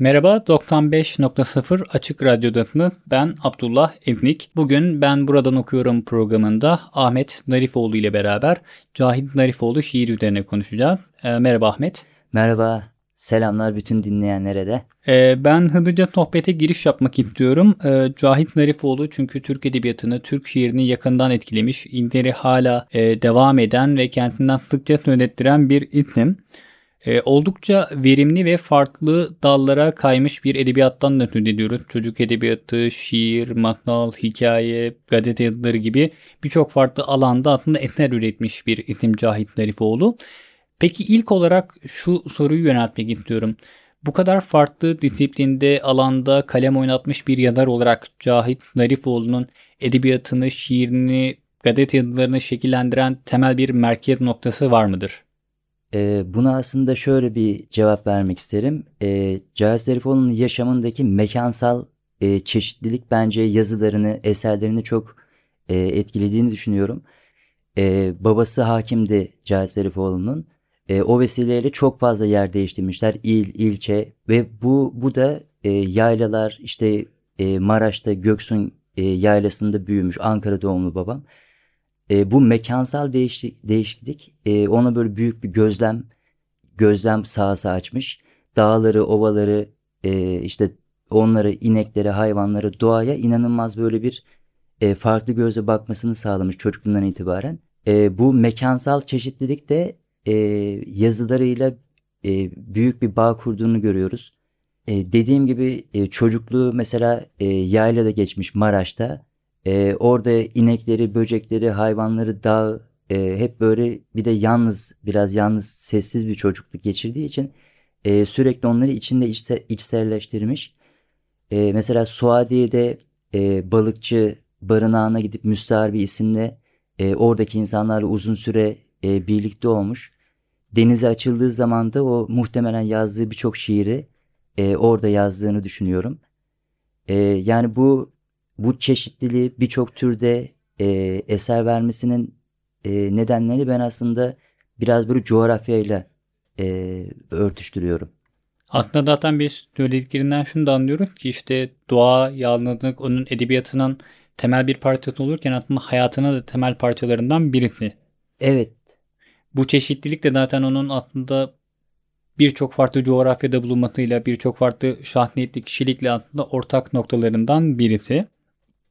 Merhaba 95.0 Açık Radyo'dasınız. Ben Abdullah Evnik. Bugün Ben Buradan Okuyorum programında Ahmet Narifoğlu ile beraber Cahit Narifoğlu şiir üzerine konuşacağız. E, merhaba Ahmet. Merhaba. Selamlar bütün dinleyenlere de. E, ben hızlıca sohbete giriş yapmak istiyorum. E, Cahit Narifoğlu çünkü Türk Edebiyatı'nı, Türk şiirini yakından etkilemiş, İlleri hala e, devam eden ve kendinden sıkça söylettiren bir isim. E, oldukça verimli ve farklı dallara kaymış bir edebiyattan da söz ediyoruz. Çocuk edebiyatı, şiir, masal, hikaye, gazete yazıları gibi birçok farklı alanda aslında eser üretmiş bir isim Cahit Zarifoğlu. Peki ilk olarak şu soruyu yöneltmek istiyorum. Bu kadar farklı disiplinde, alanda kalem oynatmış bir yazar olarak Cahit Zarifoğlu'nun edebiyatını, şiirini, gazete yazılarını şekillendiren temel bir merkez noktası var mıdır? E, buna aslında şöyle bir cevap vermek isterim. E, Cahit Zarifoğlu'nun yaşamındaki mekansal e, çeşitlilik bence yazılarını, eserlerini çok e, etkilediğini düşünüyorum. E, babası hakimdi Cahit Zarifoğlu'nun. E, o vesileyle çok fazla yer değiştirmişler. İl, ilçe ve bu bu da e, yaylalar işte e, Maraş'ta Göksun e, yaylasında büyümüş Ankara doğumlu babam. E, bu mekansal değişik, değişiklik e, ona böyle büyük bir gözlem gözlem sahası açmış. Dağları, ovaları, e, işte onları, inekleri, hayvanları, doğaya inanılmaz böyle bir e, farklı gözle bakmasını sağlamış çocukluğundan itibaren. E, bu mekansal çeşitlilik de e, yazılarıyla e, büyük bir bağ kurduğunu görüyoruz. E, dediğim gibi e, çocukluğu mesela e, yaylada geçmiş Maraş'ta e, orada inekleri, böcekleri, hayvanları, dağ e, hep böyle bir de yalnız, biraz yalnız, sessiz bir çocukluk geçirdiği için e, sürekli onları içinde içse, içselleştirmiş. E, mesela Suadiye'de e, balıkçı barınağına gidip Müstaharbi isimle e, oradaki insanlarla uzun süre e, birlikte olmuş. Denize açıldığı zaman da o muhtemelen yazdığı birçok şiiri e, orada yazdığını düşünüyorum. E, yani bu bu çeşitliliği birçok türde e, eser vermesinin e, nedenlerini ben aslında biraz böyle coğrafyayla e, örtüştürüyorum. Aslında zaten biz söylediklerinden şunu da anlıyoruz ki işte doğa, yalnızlık onun edebiyatının temel bir parçası olurken aslında hayatına da temel parçalarından birisi. Evet. Bu çeşitlilik de zaten onun aslında birçok farklı coğrafyada bulunmasıyla, birçok farklı şahsiyetli kişilikle aslında ortak noktalarından birisi.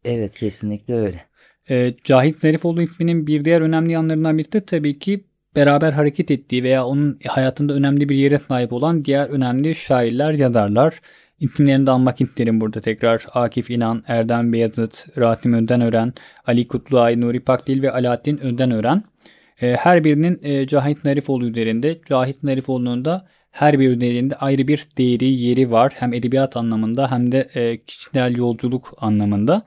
Evet kesinlikle öyle. E, Cahit Zarifoğlu isminin bir diğer önemli yanlarından biri de tabii ki beraber hareket ettiği veya onun hayatında önemli bir yere sahip olan diğer önemli şairler, yazarlar. İsimlerini de almak isterim burada tekrar. Akif İnan, Erdem Beyazıt, Rasim Öndenören, Ali Kutluay, Nuri Pakdil ve Alaaddin Öndenören. E, her birinin e, Cahit Narifoğlu üzerinde, Cahit Narifoğlu'nun da her bir üzerinde ayrı bir değeri, yeri var. Hem edebiyat anlamında hem de e, kişisel yolculuk anlamında.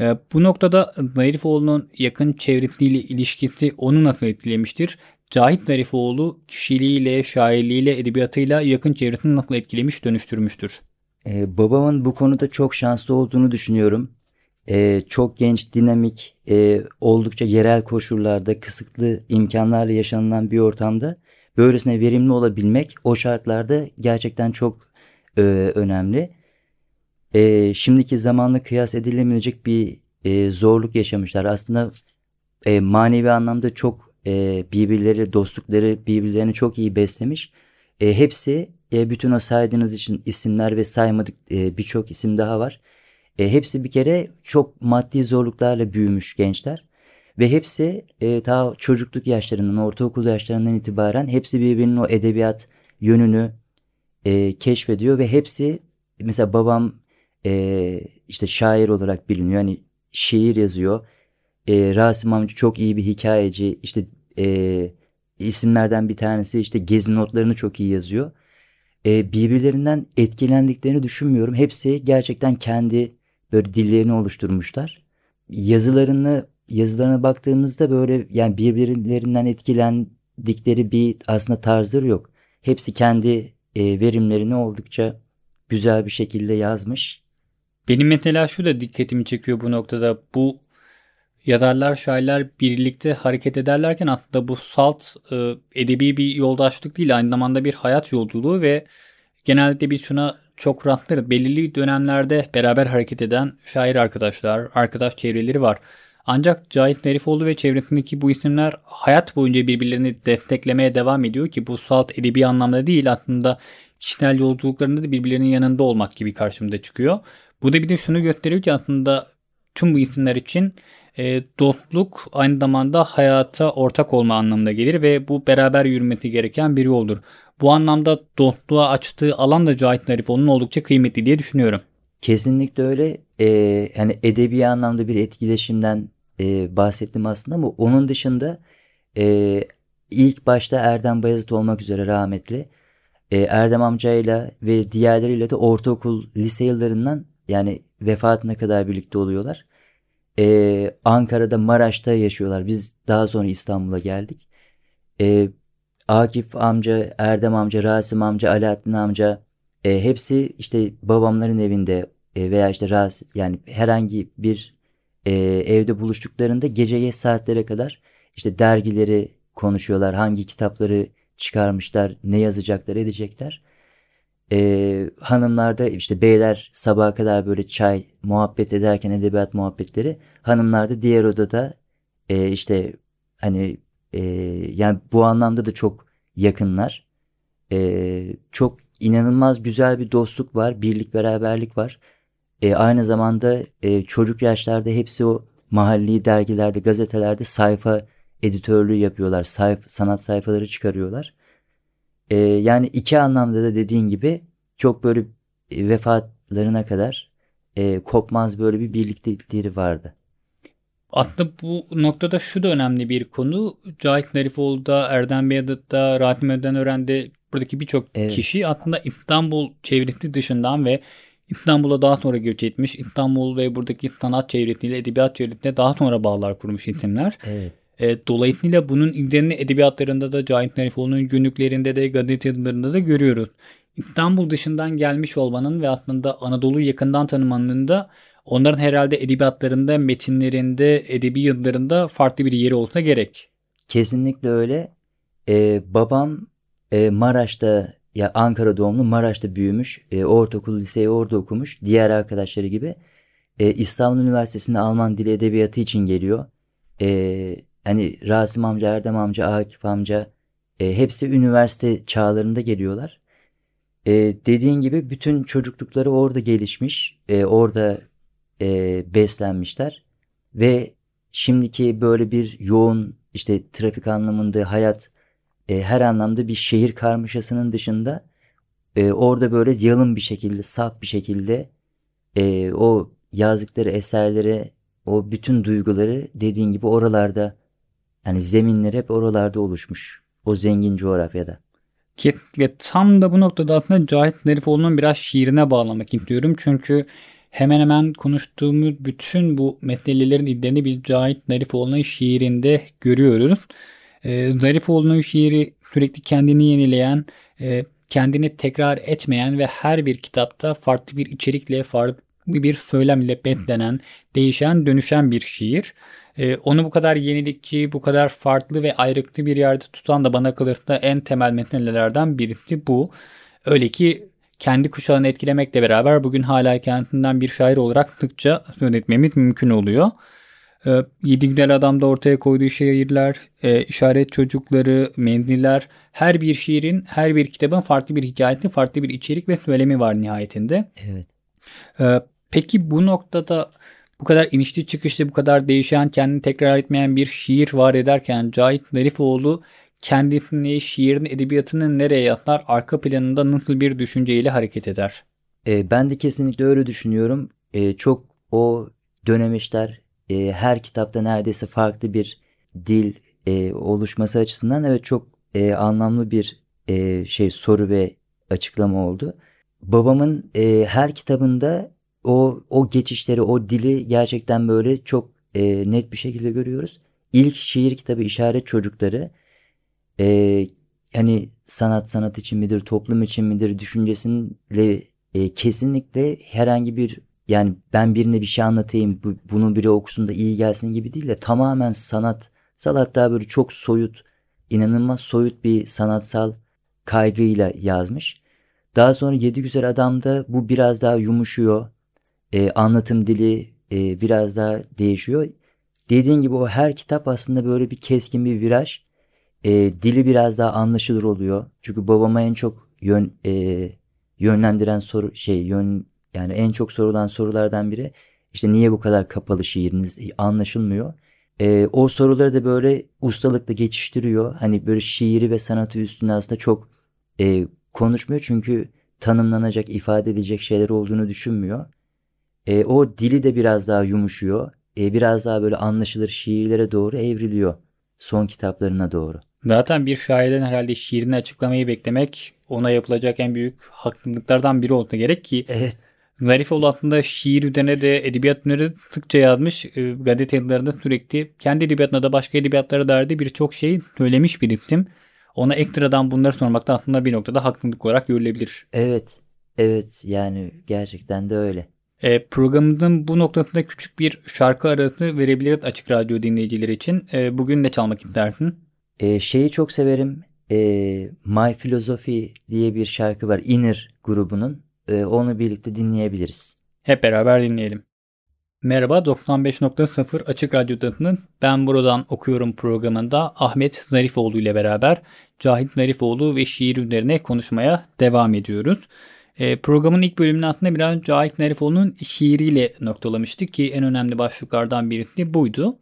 E, bu noktada Zarifoğlu'nun yakın çevresiyle ilişkisi onu nasıl etkilemiştir? Cahit Zarifoğlu kişiliğiyle, şairliğiyle, edebiyatıyla yakın çevresini nasıl etkilemiş, dönüştürmüştür? Ee, babamın bu konuda çok şanslı olduğunu düşünüyorum. Ee, çok genç, dinamik, e, oldukça yerel koşullarda, kısıtlı imkanlarla yaşanılan bir ortamda böylesine verimli olabilmek o şartlarda gerçekten çok e, önemli. E, şimdiki zamanla kıyas edilemeyecek bir e, zorluk yaşamışlar. Aslında e, manevi anlamda çok e, birbirleri, dostlukları birbirlerini çok iyi beslemiş. E, hepsi e, bütün o saydığınız için isimler ve saymadık e, birçok isim daha var. E, hepsi bir kere çok maddi zorluklarla büyümüş gençler. Ve hepsi e, ta çocukluk yaşlarından, ortaokul yaşlarından itibaren hepsi birbirinin o edebiyat yönünü e, keşfediyor ve hepsi mesela babam e, işte şair olarak biliniyor. Hani şiir yazıyor. e, Rasim amca çok iyi bir hikayeci. İşte e, isimlerden bir tanesi işte gezi notlarını çok iyi yazıyor. E, birbirlerinden etkilendiklerini düşünmüyorum. Hepsi gerçekten kendi böyle dillerini oluşturmuşlar. Yazılarını yazılarına baktığımızda böyle yani birbirlerinden etkilendikleri bir aslında tarzları yok. Hepsi kendi e, verimlerini oldukça güzel bir şekilde yazmış. Benim mesela şu da dikkatimi çekiyor bu noktada. Bu yazarlar, şairler birlikte hareket ederlerken aslında bu salt e, edebi bir yoldaşlık değil aynı zamanda bir hayat yolculuğu ve genellikle biz şuna çok rastlarız. Belirli dönemlerde beraber hareket eden şair arkadaşlar, arkadaş çevreleri var. Ancak Cahit Nerifoğlu ve çevresindeki bu isimler hayat boyunca birbirlerini desteklemeye devam ediyor ki bu salt edebi anlamda değil aslında kişisel yolculuklarında da birbirlerinin yanında olmak gibi karşımda çıkıyor. Bu da bir de şunu gösteriyor ki aslında tüm bu isimler için e, dostluk aynı zamanda hayata ortak olma anlamına gelir ve bu beraber yürümesi gereken bir yoldur. Bu anlamda dostluğa açtığı alan da Cahit Narifoğlu'nun oldukça kıymetli diye düşünüyorum. Kesinlikle öyle. Ee, hani edebi anlamda bir etkileşimden e, bahsettim aslında ama onun dışında e, ilk başta Erdem Bayezid olmak üzere rahmetli e, Erdem amcayla ve diğerleriyle de ortaokul lise yıllarından yani vefatına kadar birlikte oluyorlar. E, Ankara'da Maraş'ta yaşıyorlar. Biz daha sonra İstanbul'a geldik. E, Akif amca, Erdem amca, Rasim amca, Alaaddin amca e, hepsi işte babamların evinde e, veya işte Ras yani herhangi bir e, evde buluştuklarında gece geç saatlere kadar işte dergileri konuşuyorlar. Hangi kitapları çıkarmışlar, ne yazacaklar, edecekler. E, hanımlar da işte beyler sabaha kadar böyle çay muhabbet ederken edebiyat muhabbetleri. Hanımlar da diğer odada e, işte hani e, yani bu anlamda da çok yakınlar. E, çok inanılmaz güzel bir dostluk var, birlik beraberlik var. E, aynı zamanda e, çocuk yaşlarda hepsi o mahalli dergilerde, gazetelerde sayfa editörlüğü yapıyorlar. Sayf, sanat sayfaları çıkarıyorlar. E, yani iki anlamda da dediğin gibi çok böyle e, vefatlarına kadar e, kopmaz böyle bir birliktelikleri vardı. Aslında bu noktada şu da önemli bir konu. Cahit Narifoğlu'da, Erdem Beyazıt'ta, Rasim Ödenören'de buradaki birçok evet. kişi aslında İstanbul çevresi dışından ve İstanbul'a daha sonra göç etmiş. İstanbul ve buradaki sanat çevresiyle, edebiyat çevresine daha sonra bağlar kurmuş isimler. Evet. E, dolayısıyla bunun izlerini edebiyatlarında da Cahit Narifoğlu'nun günlüklerinde de gazete yazılarında da görüyoruz. İstanbul dışından gelmiş olmanın ve aslında Anadolu'yu yakından tanımanın da onların herhalde edebiyatlarında, metinlerinde, edebi yazılarında farklı bir yeri olsa gerek. Kesinlikle öyle. Ee, babam e, Maraş'ta ya Ankara doğumlu Maraş'ta büyümüş. E, ortaokul, liseyi orada okumuş. Diğer arkadaşları gibi. E, İstanbul Üniversitesi'nde Alman Dili Edebiyatı için geliyor. E, hani Rasim amca, Erdem amca, Akif amca e, hepsi üniversite çağlarında geliyorlar. E, dediğin gibi bütün çocuklukları orada gelişmiş. E, orada e, beslenmişler. Ve şimdiki böyle bir yoğun işte trafik anlamında hayat e, her anlamda bir şehir karmaşasının dışında e, orada böyle yalın bir şekilde, saf bir şekilde e, o yazdıkları eserlere o bütün duyguları dediğin gibi oralarda yani zeminler hep oralarda oluşmuş. O zengin coğrafyada. Kesinlikle tam da bu noktada aslında Cahit Nerifoğlu'nun biraz şiirine bağlamak istiyorum. Çünkü hemen hemen konuştuğumuz bütün bu meselelerin iddianı bir Cahit Nerifoğlu'nun şiirinde görüyoruz. E, Zarifoğlu'nun şiiri sürekli kendini yenileyen, e, kendini tekrar etmeyen ve her bir kitapta farklı bir içerikle, farklı bir söylemle beslenen, değişen, dönüşen bir şiir. E, onu bu kadar yenilikçi, bu kadar farklı ve ayrıklı bir yerde tutan da bana kalırsa en temel metnelerden birisi bu. Öyle ki kendi kuşağını etkilemekle beraber bugün hala kendinden bir şair olarak sıkça söz etmemiz mümkün oluyor. E, Yedi Güzel Adam'da ortaya koyduğu şiirler, e, işaret çocukları, menziller, her bir şiirin, her bir kitabın farklı bir hikayesi, farklı bir içerik ve söylemi var nihayetinde. Evet. E, peki bu noktada bu kadar inişli çıkışlı, bu kadar değişen, kendini tekrar etmeyen bir şiir var ederken Cahit Narifoğlu kendisini, şiirin, edebiyatını nereye yatlar, arka planında nasıl bir düşünceyle hareket eder? E, ben de kesinlikle öyle düşünüyorum. E, çok o dönemişler e, her kitapta neredeyse farklı bir dil e, oluşması açısından evet çok e, anlamlı bir e, şey soru ve açıklama oldu. Babamın e, her kitabında o o geçişleri, o dili gerçekten böyle çok e, net bir şekilde görüyoruz. İlk şiir kitabı İşaret Çocukları e, hani sanat sanat için midir, toplum için midir düşüncesiyle e, kesinlikle herhangi bir yani ben birine bir şey anlatayım bu, bunu biri okusun da iyi gelsin gibi değil de tamamen sanat hatta böyle çok soyut inanılmaz soyut bir sanatsal kaygıyla yazmış. Daha sonra Yedi Güzel Adam'da bu biraz daha yumuşuyor. E, anlatım dili e, biraz daha değişiyor. Dediğin gibi o her kitap aslında böyle bir keskin bir viraj. E, dili biraz daha anlaşılır oluyor. Çünkü babama en çok yön e, yönlendiren soru şey yön yani en çok sorulan sorulardan biri işte niye bu kadar kapalı şiiriniz anlaşılmıyor. E, o soruları da böyle ustalıkla geçiştiriyor. Hani böyle şiiri ve sanatı üstüne aslında çok e, konuşmuyor. Çünkü tanımlanacak, ifade edilecek şeyler olduğunu düşünmüyor. E, o dili de biraz daha yumuşuyor. E, biraz daha böyle anlaşılır şiirlere doğru evriliyor. Son kitaplarına doğru. Zaten bir şairden herhalde şiirini açıklamayı beklemek ona yapılacak en büyük haklılıklardan biri olsa gerek ki evet. Zarifoğlu aslında şiir üzerine de edebiyat üzerine sıkça yazmış. E, gazetelerinde sürekli kendi edebiyatına da başka edebiyatlara dair birçok şey söylemiş bir isim. Ona ekstradan bunları sormak da aslında bir noktada haklılık olarak görülebilir. Evet. Evet yani gerçekten de öyle. E, programımızın bu noktasında küçük bir şarkı arası verebiliriz açık radyo dinleyicileri için. E, bugün ne çalmak istersin? E, şeyi çok severim. E, My Philosophy diye bir şarkı var. Inner grubunun. E, onu birlikte dinleyebiliriz. Hep beraber dinleyelim. Merhaba 95.0 Açık Radyo'dasınız. Ben buradan okuyorum programında Ahmet Zarifoğlu ile beraber Cahit Zarifoğlu ve şiir üzerine konuşmaya devam ediyoruz. E, programın ilk bölümünü aslında biraz Cahit Zarifoğlu'nun şiiriyle noktalamıştık ki en önemli başlıklardan birisi buydu.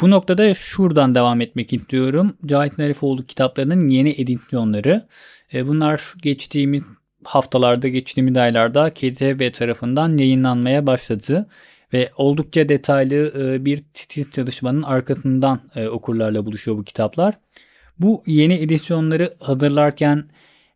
Bu noktada şuradan devam etmek istiyorum. Cahit Zarifoğlu kitaplarının yeni edisyonları. E, bunlar geçtiğimiz haftalarda, geçtiğimiz aylarda KTB tarafından yayınlanmaya başladı ve oldukça detaylı e, bir titiz çalışmanın arkasından e, okurlarla buluşuyor bu kitaplar. Bu yeni edisyonları hazırlarken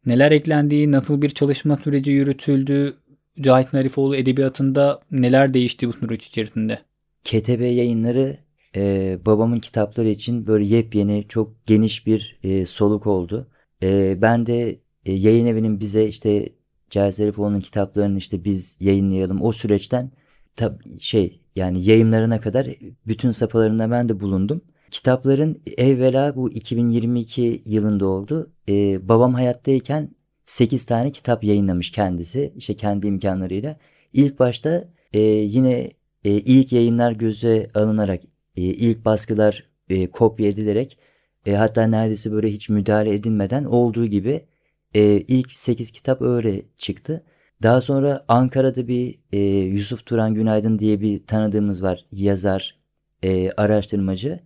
neler eklendiği, nasıl bir çalışma süreci yürütüldü, Cahit Narifoğlu edebiyatında neler değişti bu süreç içerisinde? KTB yayınları e, babamın kitapları için böyle yepyeni, çok geniş bir e, soluk oldu. E, ben de e, yayın evinin bize işte Cahit Zarifoğlu'nun kitaplarını işte biz yayınlayalım o süreçten tab şey yani yayınlarına kadar bütün safhalarında ben de bulundum. Kitapların evvela bu 2022 yılında oldu. Ee, babam hayattayken 8 tane kitap yayınlamış kendisi. işte kendi imkanlarıyla. İlk başta e, yine e, ilk yayınlar göze alınarak e, ilk baskılar e, kopya edilerek e, hatta neredeyse böyle hiç müdahale edilmeden olduğu gibi e, ilk 8 kitap öyle çıktı. Daha sonra Ankara'da bir e, Yusuf Turan Günaydın diye bir tanıdığımız var. Yazar, e, araştırmacı.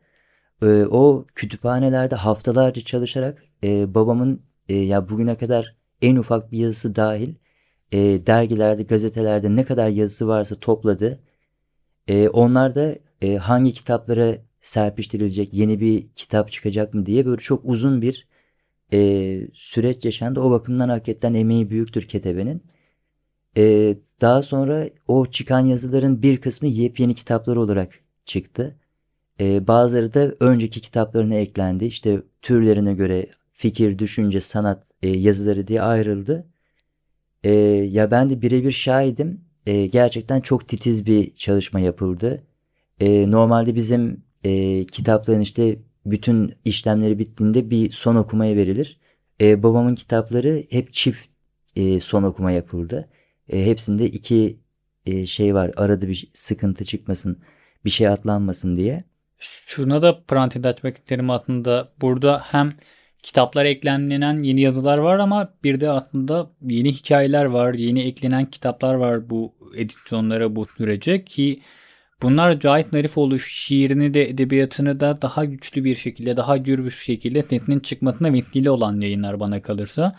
E, o kütüphanelerde haftalarca çalışarak e, babamın e, ya bugüne kadar en ufak bir yazısı dahil e, dergilerde, gazetelerde ne kadar yazısı varsa topladı. E, onlar da e, hangi kitaplara serpiştirilecek, yeni bir kitap çıkacak mı diye böyle çok uzun bir e, süreç yaşandı. O bakımdan hakikaten emeği büyüktür Ketebe'nin. E, daha sonra o çıkan yazıların bir kısmı yepyeni kitaplar olarak çıktı. E, bazıları da önceki kitaplarına eklendi. İşte türlerine göre fikir, düşünce, sanat e, yazıları diye ayrıldı. E, ya ben de birebir şahidim. E, gerçekten çok titiz bir çalışma yapıldı. E, normalde bizim e, kitapların işte bütün işlemleri bittiğinde bir son okumaya verilir. E, babamın kitapları hep çift e, son okuma yapıldı. E, hepsinde iki e, şey var. Arada bir sıkıntı çıkmasın, bir şey atlanmasın diye. Şuna da parantez açmak isterim aslında. Burada hem kitaplara eklemlenen yeni yazılar var ama bir de aslında yeni hikayeler var, yeni eklenen kitaplar var bu edisyonlara, bu sürece ki bunlar Cahit Narifoğlu şiirini de edebiyatını da daha güçlü bir şekilde, daha gür bir şekilde metnin çıkmasına vesile olan yayınlar bana kalırsa.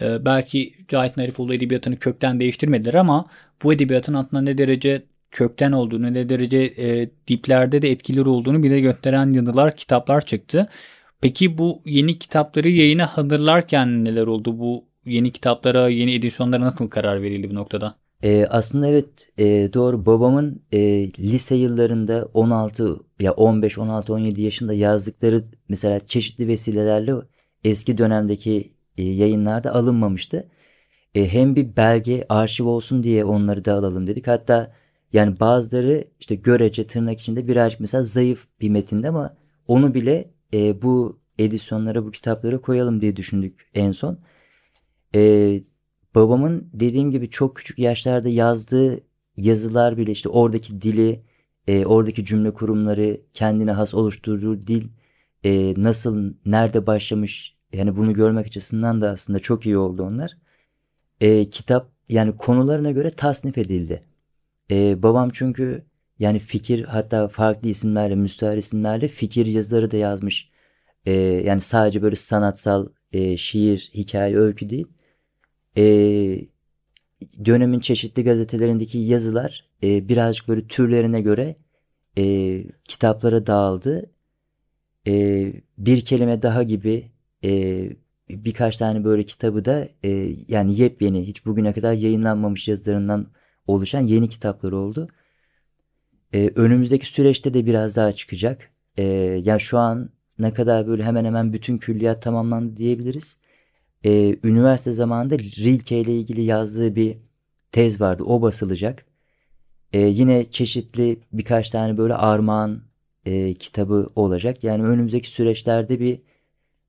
Ee, belki Cahit Narifoğlu edebiyatını kökten değiştirmediler ama bu edebiyatın aslında ne derece kökten olduğunu ne derece e, diplerde de etkileri olduğunu bile gösteren yazılar kitaplar çıktı. Peki bu yeni kitapları yayına hazırlarken neler oldu? Bu yeni kitaplara, yeni edisyonlara nasıl karar verildi bu noktada? Ee, aslında evet e, doğru babamın e, lise yıllarında 16 ya 15 16 17 yaşında yazdıkları mesela çeşitli vesilelerle eski dönemdeki e, yayınlarda alınmamıştı. E, hem bir belge arşiv olsun diye onları da alalım dedik. Hatta yani bazıları işte görece tırnak içinde birazcık mesela zayıf bir metinde ama onu bile e, bu edisyonlara bu kitaplara koyalım diye düşündük en son. E, babamın dediğim gibi çok küçük yaşlarda yazdığı yazılar bile işte oradaki dili, e, oradaki cümle kurumları, kendine has oluşturduğu dil e, nasıl, nerede başlamış yani bunu görmek açısından da aslında çok iyi oldu onlar. E, kitap yani konularına göre tasnif edildi. E, babam çünkü yani fikir hatta farklı isimlerle, müstahar isimlerle fikir yazıları da yazmış. E, yani sadece böyle sanatsal e, şiir, hikaye, öykü değil e, dönemin çeşitli gazetelerindeki yazılar e, birazcık böyle türlerine göre e, kitaplara dağıldı. E, bir kelime daha gibi e, birkaç tane böyle kitabı da e, yani yepyeni hiç bugüne kadar yayınlanmamış yazılarından oluşan yeni kitaplar oldu. E, önümüzdeki süreçte de biraz daha çıkacak. E, yani şu an ne kadar böyle hemen hemen bütün külliyat tamamlandı diyebiliriz e, üniversite zamanında Rilke ile ilgili yazdığı bir tez vardı. O basılacak. E, yine çeşitli birkaç tane böyle armağan e, kitabı olacak. Yani önümüzdeki süreçlerde bir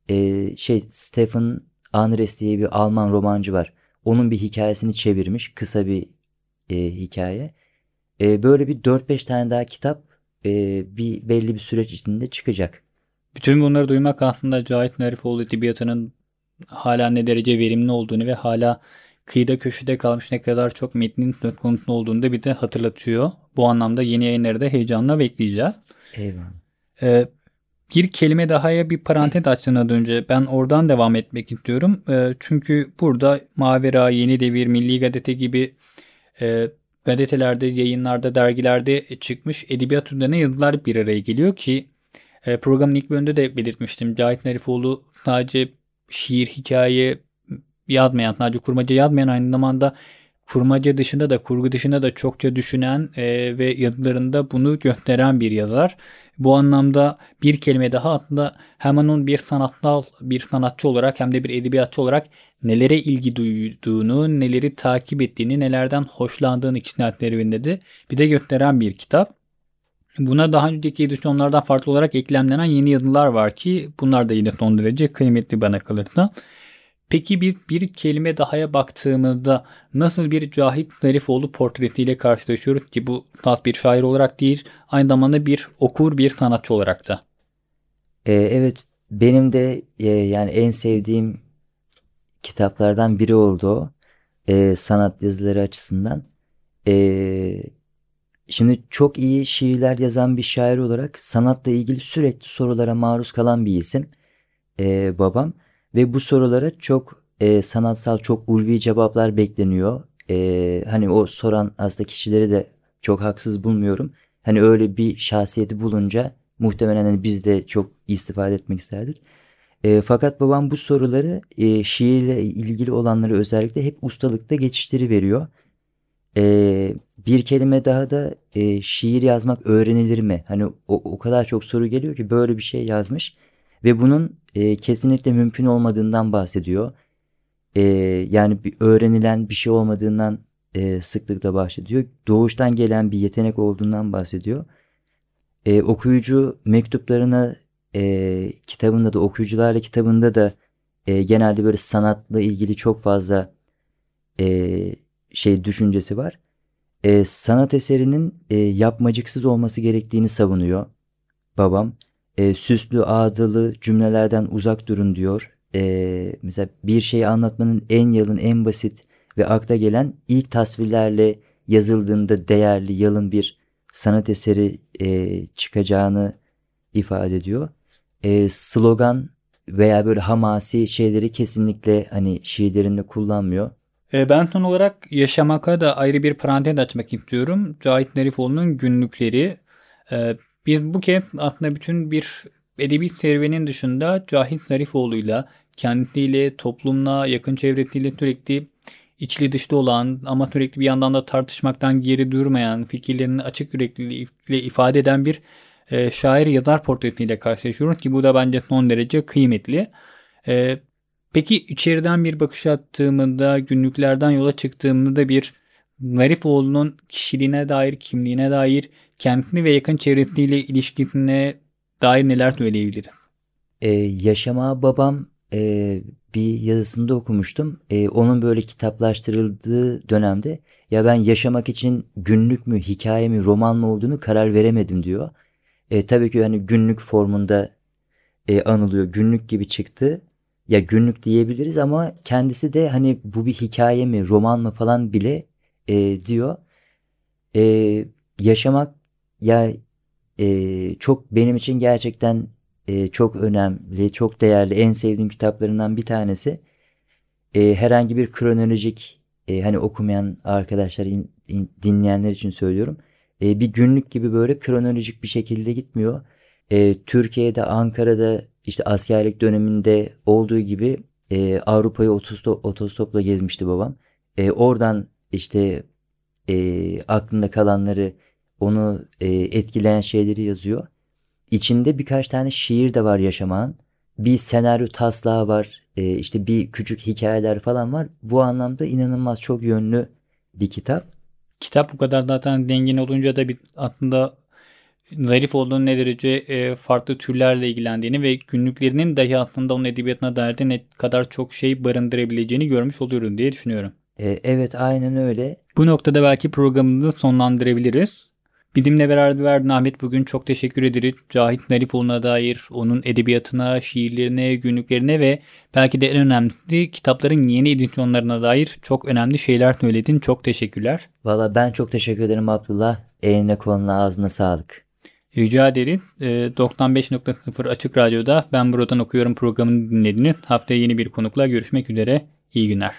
e, şey Stephen Andres diye bir Alman romancı var. Onun bir hikayesini çevirmiş. Kısa bir e, hikaye. E, böyle bir 4-5 tane daha kitap e, bir belli bir süreç içinde çıkacak. Bütün bunları duymak aslında Cahit Narifoğlu Edebiyatı'nın hala ne derece verimli olduğunu ve hala kıyıda köşede kalmış ne kadar çok metnin söz konusu olduğunu da bir de hatırlatıyor. Bu anlamda yeni yayınları da heyecanla bekleyeceğiz. Eyvallah. Ee, bir kelime dahaya bir parantez açtığından önce ben oradan devam etmek istiyorum. E, çünkü burada Mavera, Yeni Devir, Milli Gazete gibi e, gazetelerde, yayınlarda, dergilerde çıkmış edebiyat türlerine yazılar bir araya geliyor ki e, programın ilk bölümünde de belirtmiştim. Cahit Narifoğlu sadece şiir, hikaye yazmayan, sadece kurmaca yazmayan aynı zamanda kurmaca dışında da kurgu dışında da çokça düşünen e, ve yazılarında bunu gösteren bir yazar. Bu anlamda bir kelime daha aslında hem onun bir sanatsal bir sanatçı olarak hem de bir edebiyatçı olarak nelere ilgi duyduğunu, neleri takip ettiğini, nelerden hoşlandığını kişisel serüveninde de bir de gösteren bir kitap. Buna daha önceki edisyonlardan farklı olarak eklemlenen yeni yazılar var ki bunlar da yine son derece kıymetli bana kalırsa. Peki bir, bir kelime dahaya baktığımızda nasıl bir Cahit Zarifoğlu portresiyle karşılaşıyoruz ki bu salt bir şair olarak değil aynı zamanda bir okur bir sanatçı olarak da. Ee, evet benim de e, yani en sevdiğim kitaplardan biri oldu e, sanat yazıları açısından. E, Şimdi çok iyi şiirler yazan bir şair olarak sanatla ilgili sürekli sorulara maruz kalan bir isim e, babam. Ve bu sorulara çok e, sanatsal, çok ulvi cevaplar bekleniyor. E, hani o soran aslında kişileri de çok haksız bulmuyorum. Hani öyle bir şahsiyeti bulunca muhtemelen hani biz de çok istifade etmek isterdik. E, fakat babam bu soruları e, şiirle ilgili olanları özellikle hep ustalıkta geçiştiriveriyor. E, bir kelime daha da e, şiir yazmak öğrenilir mi? Hani o, o kadar çok soru geliyor ki böyle bir şey yazmış ve bunun e, kesinlikle mümkün olmadığından bahsediyor. E, yani bir öğrenilen bir şey olmadığından e, sıklıkla bahsediyor. Doğuştan gelen bir yetenek olduğundan bahsediyor. E, okuyucu mektuplarına e, kitabında da okuyucularla kitabında da e, genelde böyle sanatla ilgili çok fazla e, şey düşüncesi var. E, sanat eserinin e, yapmacıksız olması gerektiğini savunuyor babam. E, süslü ağdalı cümlelerden uzak durun diyor. E, mesela bir şeyi anlatmanın en yalın, en basit ve akla gelen ilk tasvirlerle yazıldığında değerli, yalın bir sanat eseri e, çıkacağını ifade ediyor. E, slogan veya böyle hamasi şeyleri kesinlikle hani şiirlerinde kullanmıyor. E, ben son olarak Yaşamak'a da ayrı bir parantez açmak istiyorum. Cahit Nerifoğlu'nun günlükleri. E, biz bu kez aslında bütün bir edebi serüvenin dışında Cahit Zarifoğlu'yla kendisiyle, toplumla, yakın çevresiyle sürekli içli dışlı olan ama sürekli bir yandan da tartışmaktan geri durmayan, fikirlerini açık yüreklilikle ifade eden bir e, şair yazar portresiyle karşılaşıyoruz ki bu da bence son derece kıymetli. Peki içeriden bir bakış attığımda, günlüklerden yola çıktığımda bir Zarifoğlu'nun kişiliğine dair, kimliğine dair, kendisini ve yakın çevresiyle ilişkisine dair neler söyleyebiliriz? Ee, yaşama babam e, bir yazısında okumuştum. E, onun böyle kitaplaştırıldığı dönemde ya ben yaşamak için günlük mü, hikaye mi, roman mı olduğunu karar veremedim diyor. E, tabii ki hani günlük formunda e, anılıyor. Günlük gibi çıktı. Ya günlük diyebiliriz ama kendisi de hani bu bir hikaye mi, roman mı falan bile e, diyor. E, yaşamak ya e, çok benim için gerçekten e, çok önemli, çok değerli, en sevdiğim kitaplarından bir tanesi. E, herhangi bir kronolojik e, hani okumayan arkadaşlar, in, in, dinleyenler için söylüyorum. E, bir günlük gibi böyle kronolojik bir şekilde gitmiyor. E, Türkiye'de, Ankara'da işte askerlik döneminde olduğu gibi e, Avrupa'yı otostop, otostopla gezmişti babam. E, oradan işte e, aklında kalanları onu e, etkileyen şeyleri yazıyor. İçinde birkaç tane şiir de var yaşaman. Bir senaryo taslağı var. E, işte bir küçük hikayeler falan var. Bu anlamda inanılmaz çok yönlü bir kitap. Kitap bu kadar zaten dengin olunca da bir aslında zarif olduğunu ne derece e, farklı türlerle ilgilendiğini ve günlüklerinin dahi aslında onun edebiyatına dair ne kadar çok şey barındırabileceğini görmüş oluyoruz diye düşünüyorum. E, evet aynen öyle. Bu noktada belki programımızı sonlandırabiliriz. Bizimle beraber Ahmet bugün çok teşekkür ederiz. Cahit Narifoğlu'na dair, onun edebiyatına, şiirlerine, günlüklerine ve belki de en önemlisi kitapların yeni edisyonlarına dair çok önemli şeyler söyledin. Çok teşekkürler. Valla ben çok teşekkür ederim Abdullah. Eline koluna ağzına sağlık. Rica ederiz. 95.0 Açık Radyo'da Ben Buradan Okuyorum programını dinlediniz. Haftaya yeni bir konukla görüşmek üzere. İyi günler.